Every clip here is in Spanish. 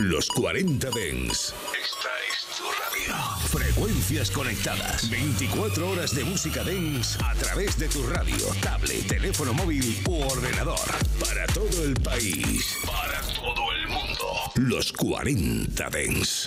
Los 40 Dens. Esta es tu radio. Frecuencias conectadas. 24 horas de música Dens a través de tu radio, tablet, teléfono móvil u ordenador. Para todo el país. Para todo el mundo. Los 40 Dens.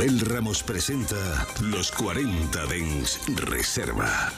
Abel Ramos presenta Los 40 Dens Reserva.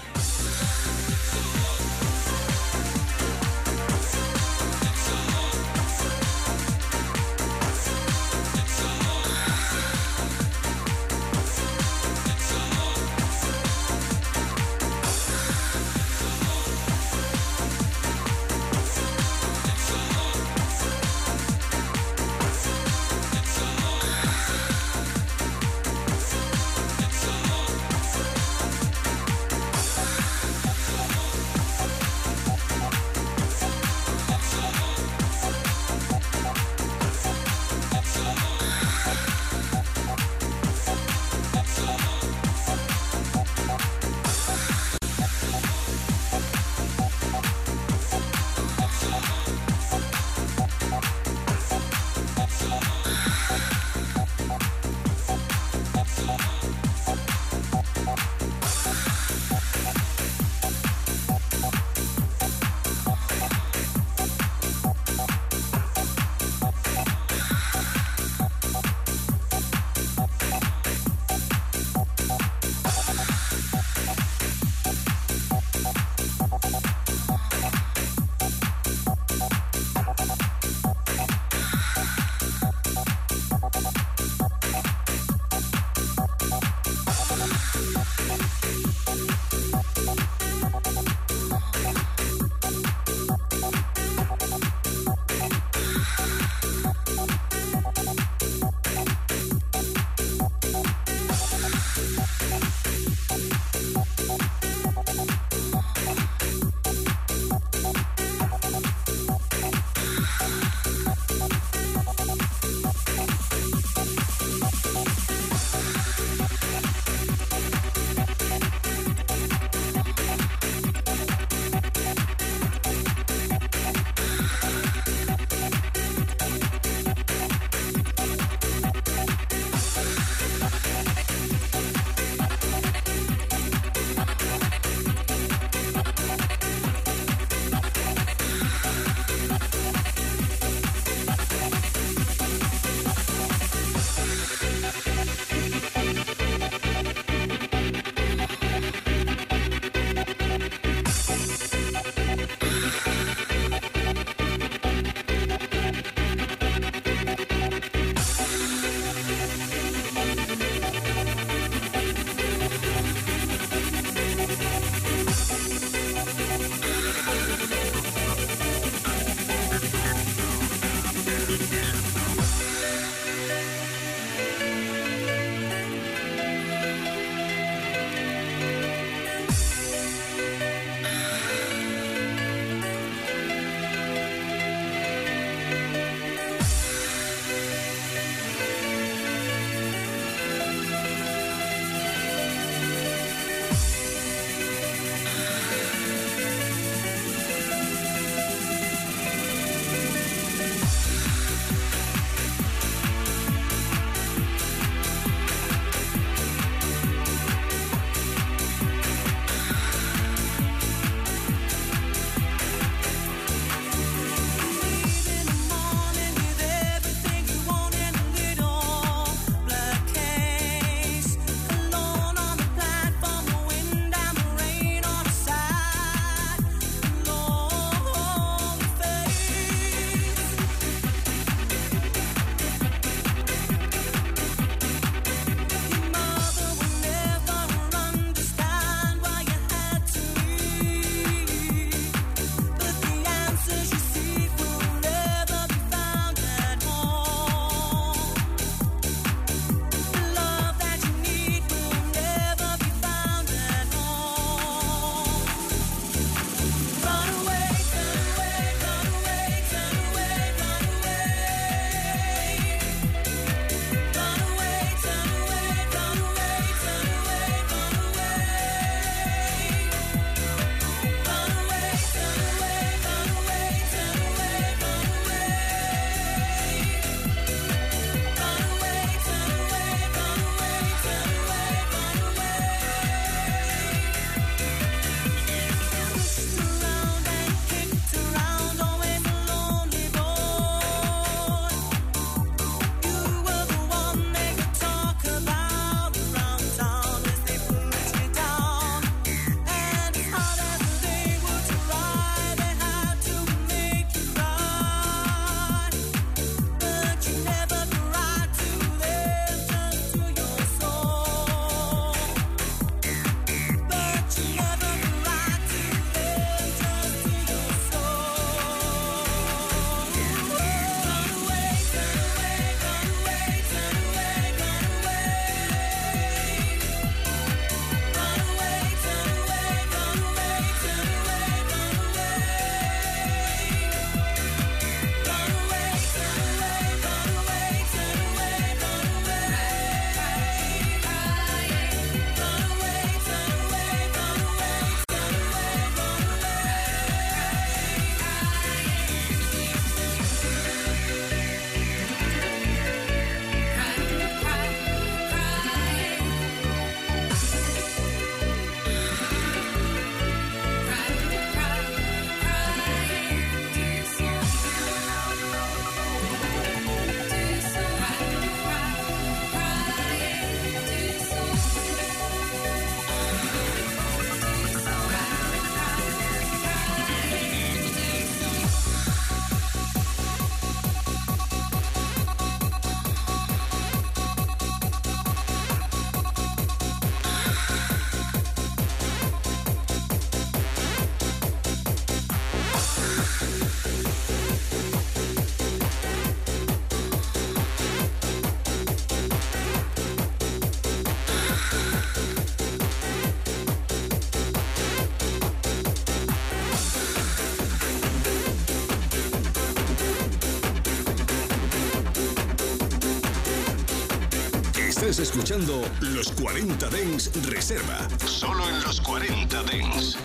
escuchando Los 40 Dens Reserva. Solo en Los 40 Dens.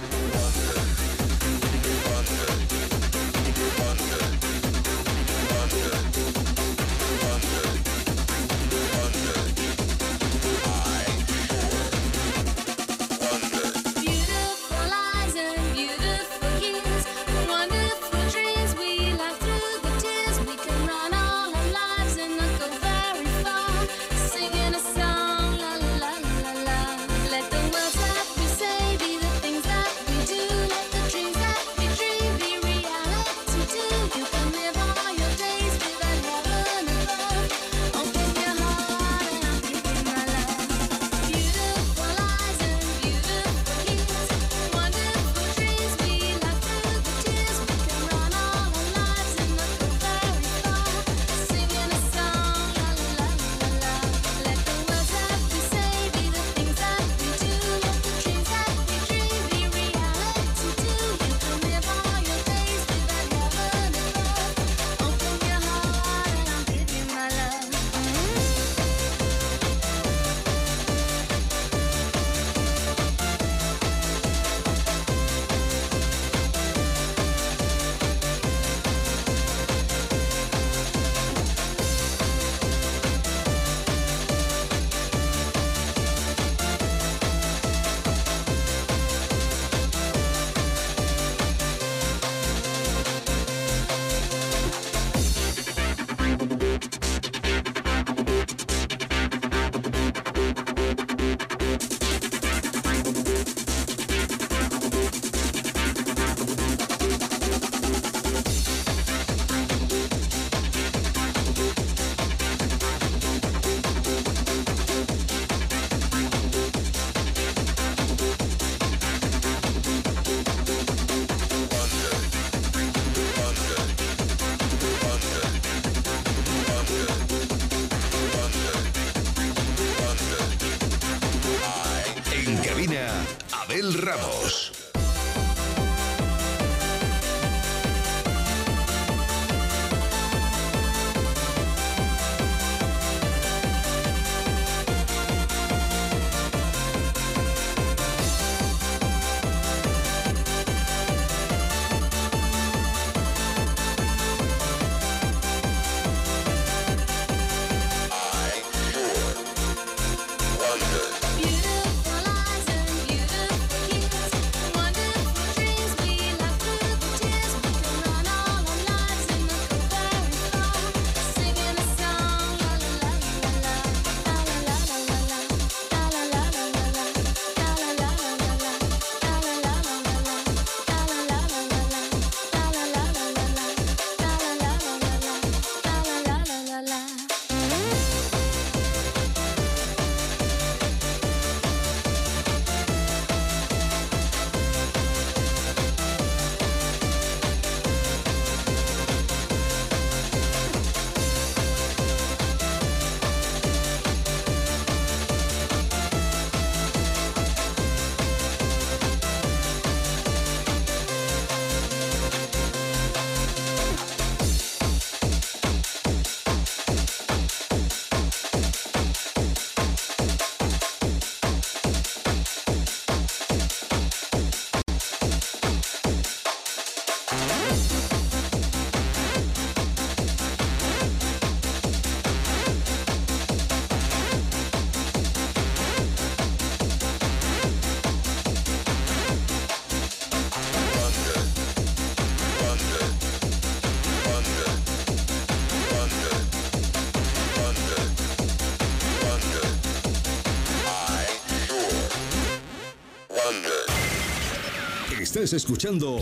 Estás escuchando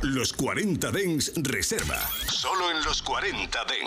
Los 40 Dens Reserva. Solo en los 40 Dens.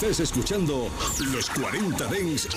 Estás escuchando Los 40 Dens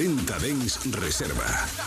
40 Dens Reserva.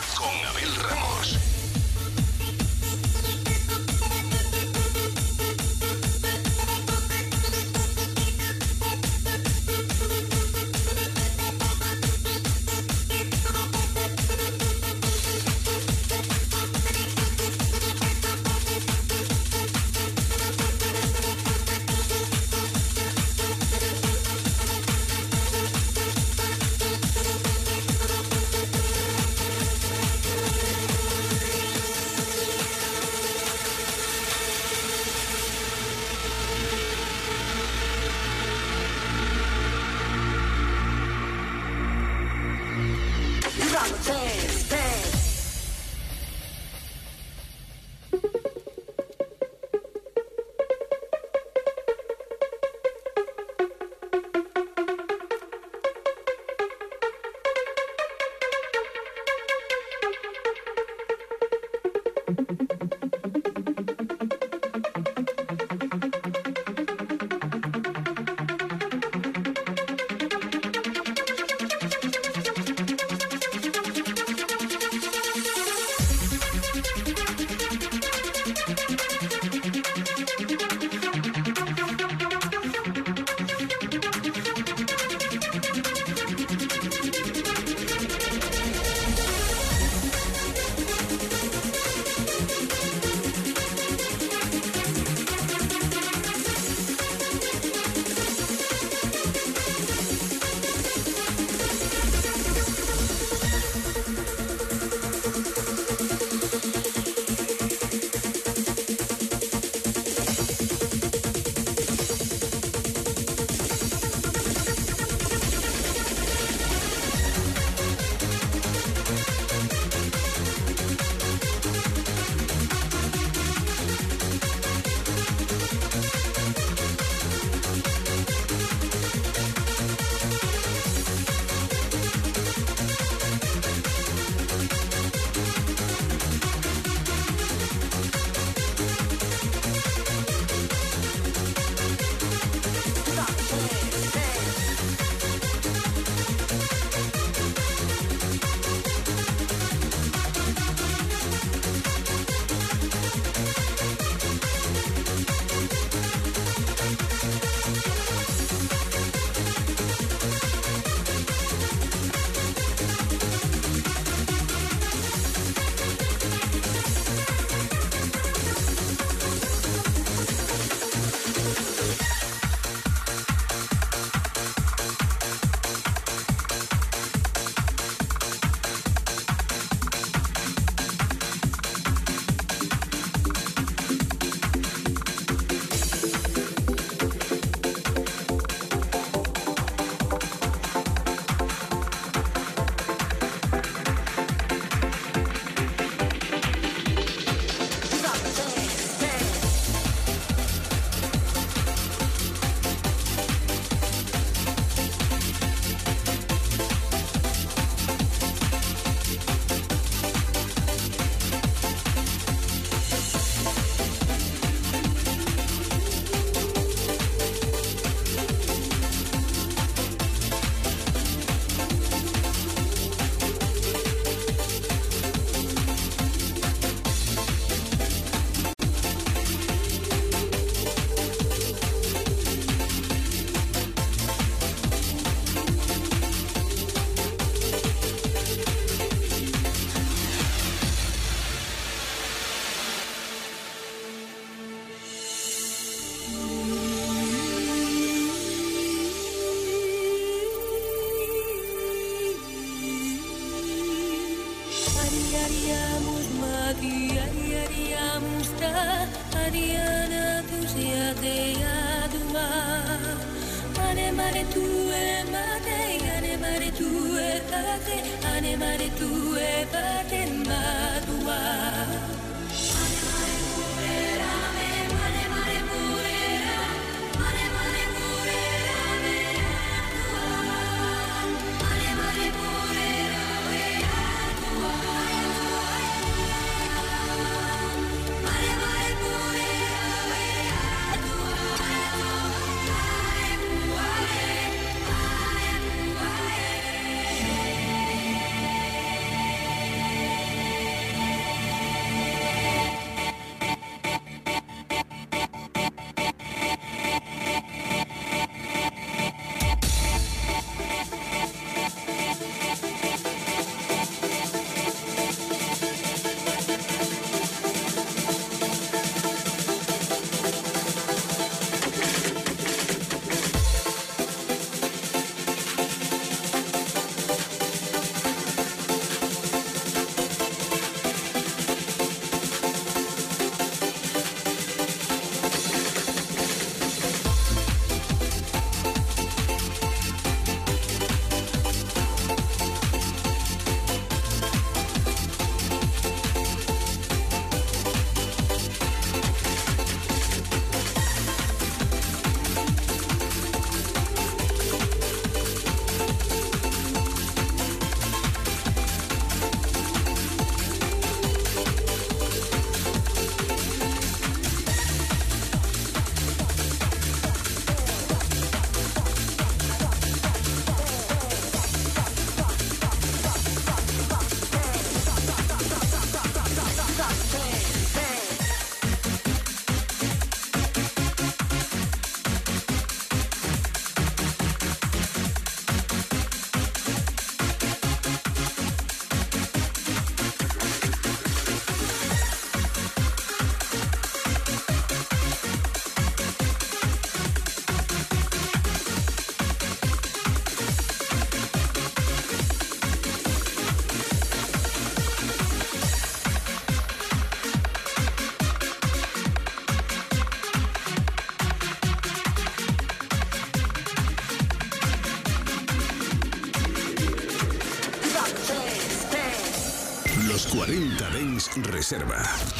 Reserva.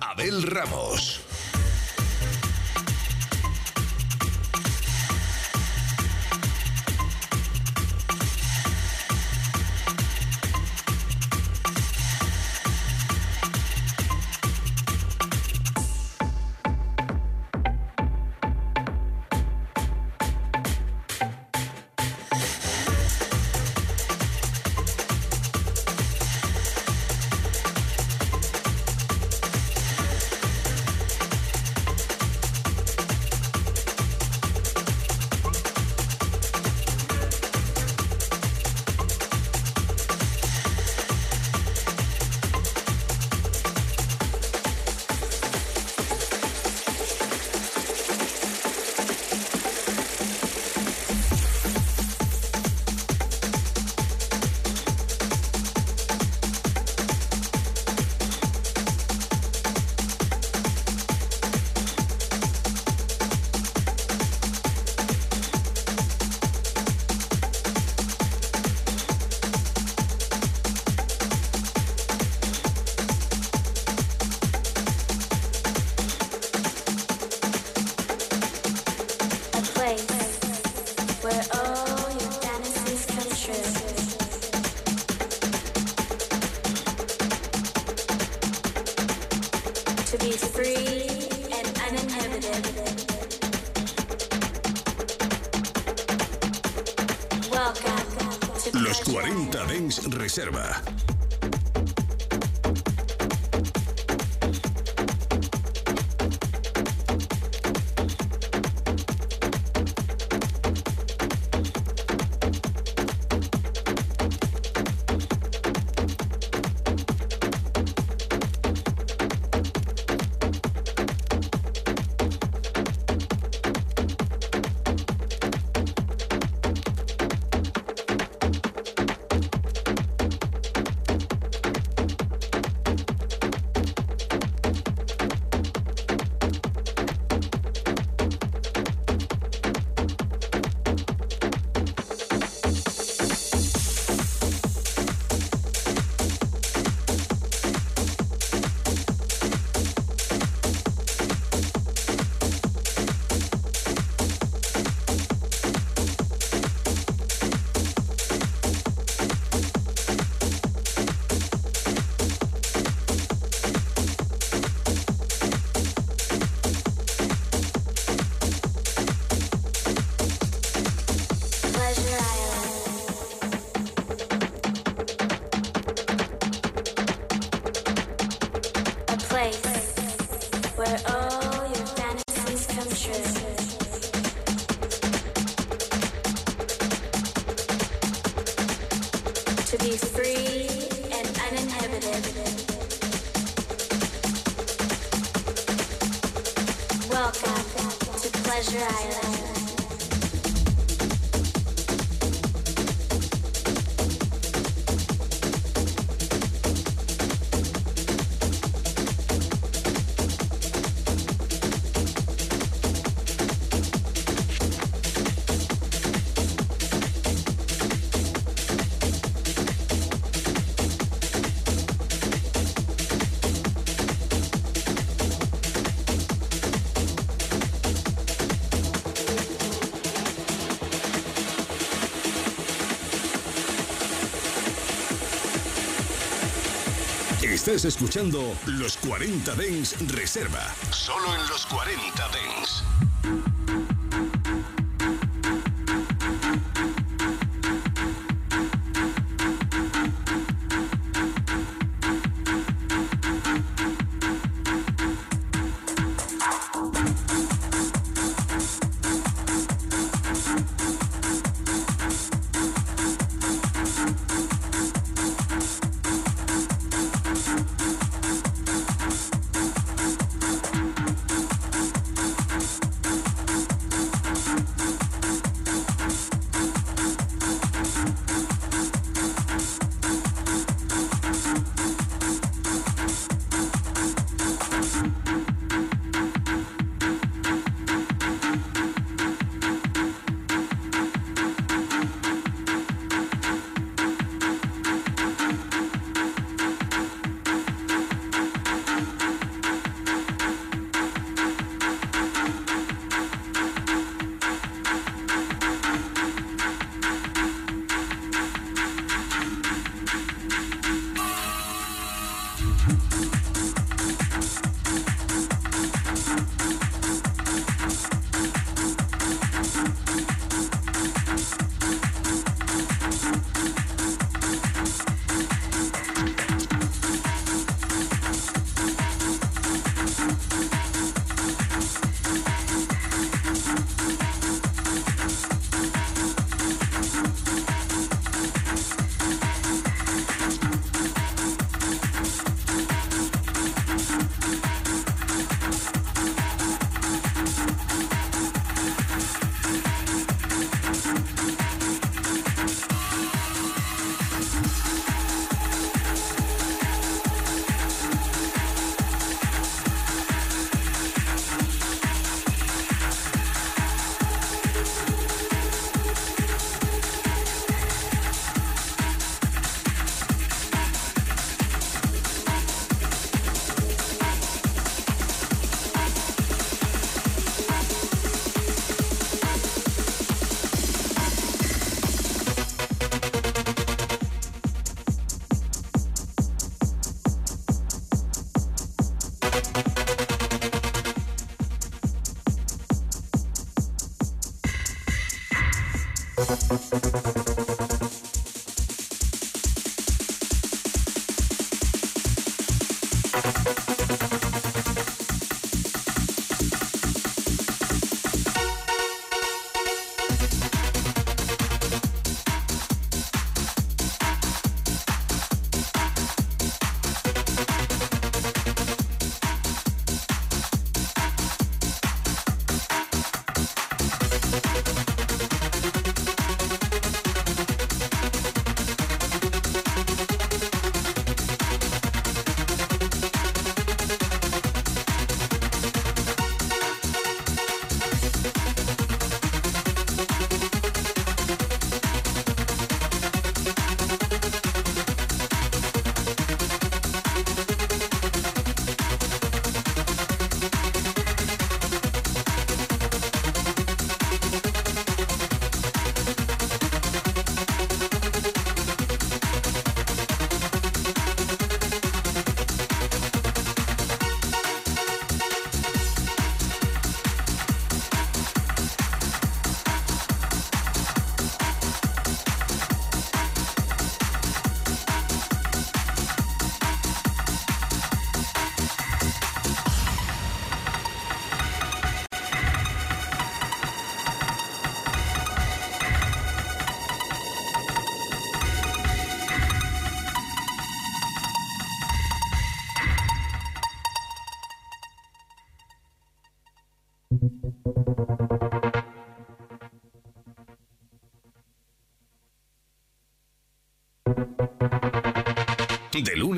Abel Ramos. Reserva. Estás escuchando Los 40 Dens Reserva. Solo en los 40 Dens.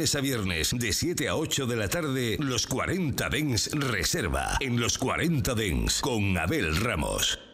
Lunes a viernes, de 7 a 8 de la tarde, los 40 Dens Reserva. En los 40 Dens, con Abel Ramos.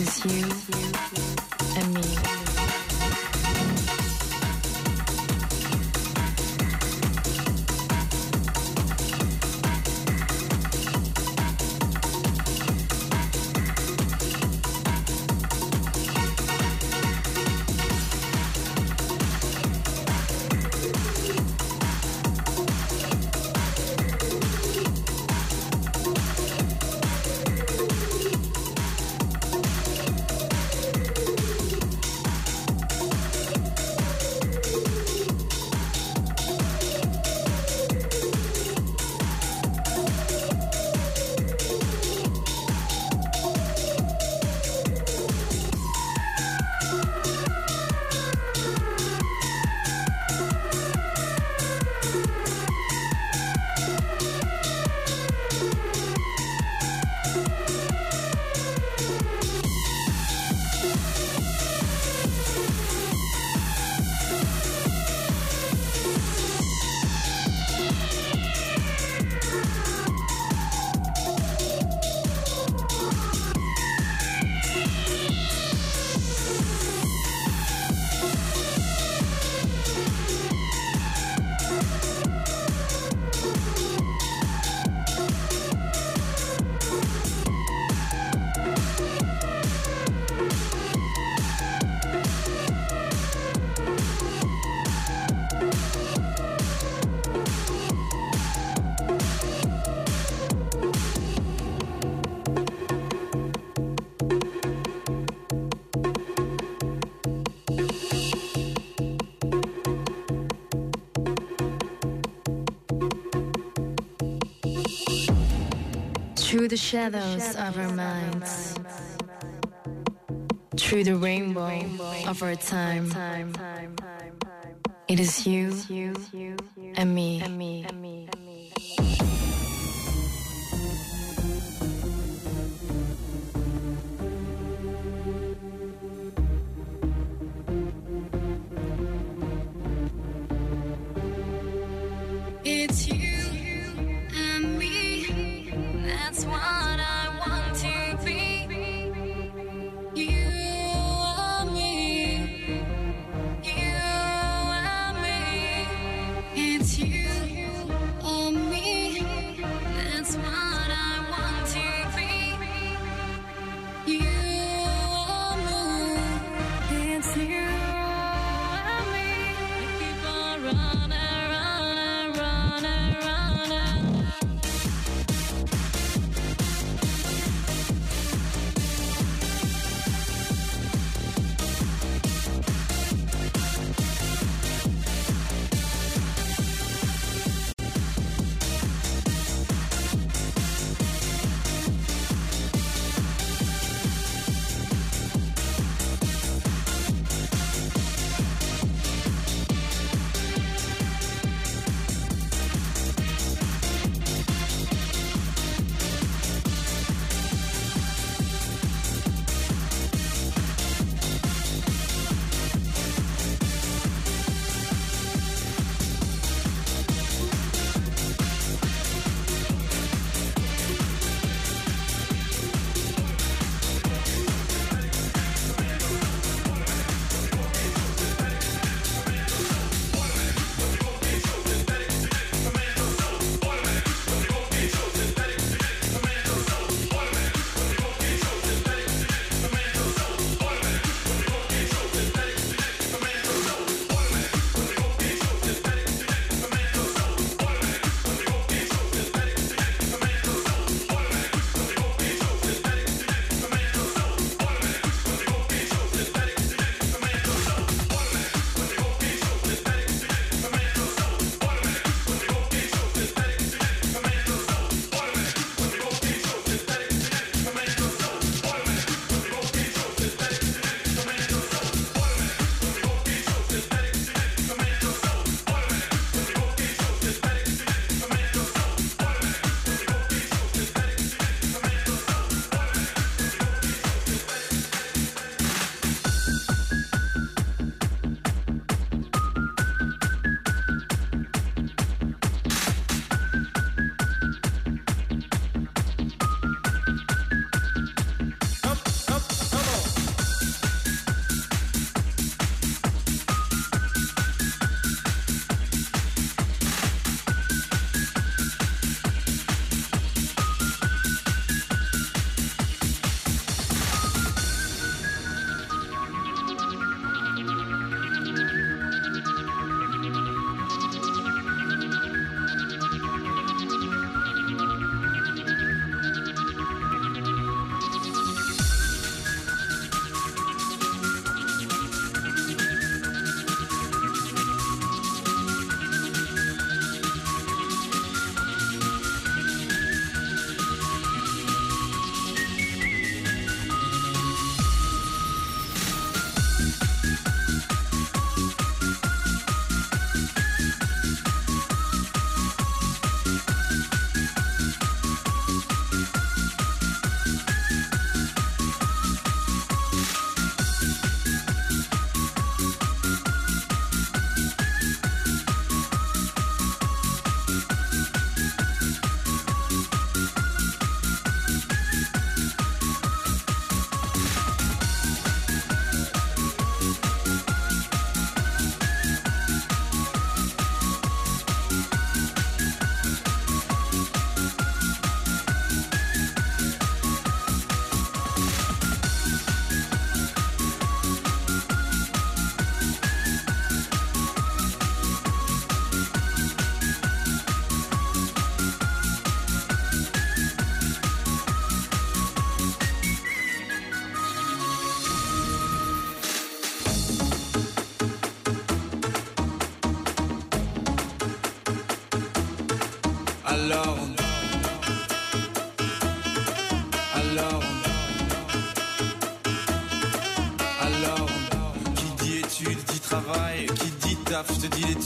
It is you and me. Through the shadows of our minds, through the rainbow of our time, it is you and me.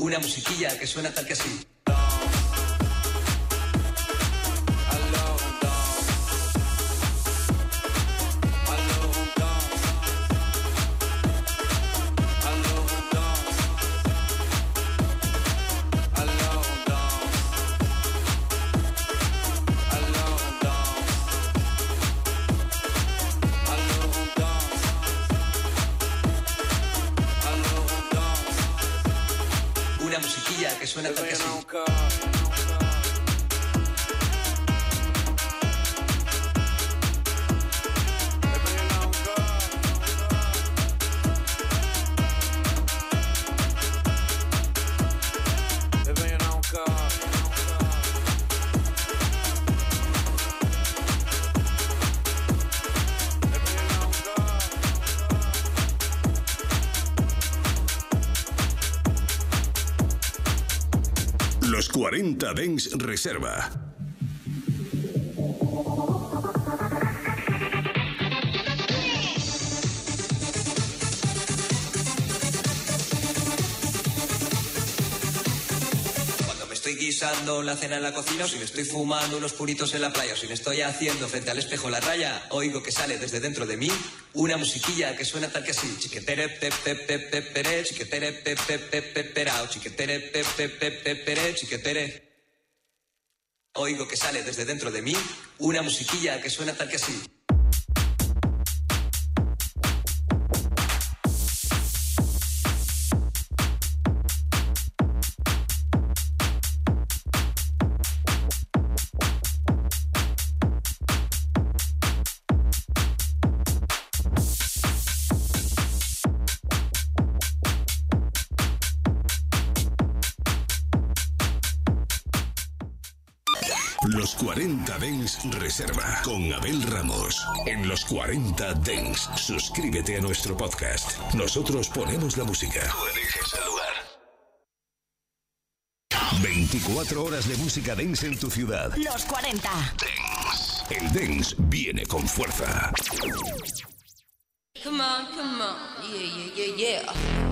Una musiquilla que suena tal que así. Suena tal que así. 40 Dens Reserva. Guisando la cena en la cocina, o si me estoy fumando unos puritos en la playa, o si me estoy haciendo frente al espejo la raya, oigo que sale desde dentro de mí una musiquilla que suena tal que así. Chiquetere pe pe pe pe pere, chiquetere pe pe pe pe perao, chiquetere pe pe pe pe pere, chiquetere. Oigo que sale desde dentro de mí una musiquilla que suena tal que así. Reserva con Abel Ramos. En los 40 Dens, suscríbete a nuestro podcast. Nosotros ponemos la música. Tú eliges el lugar. 24 horas de música dance en tu ciudad. Los 40. El dance viene con fuerza. Come on, come on. Yeah, yeah, yeah, yeah.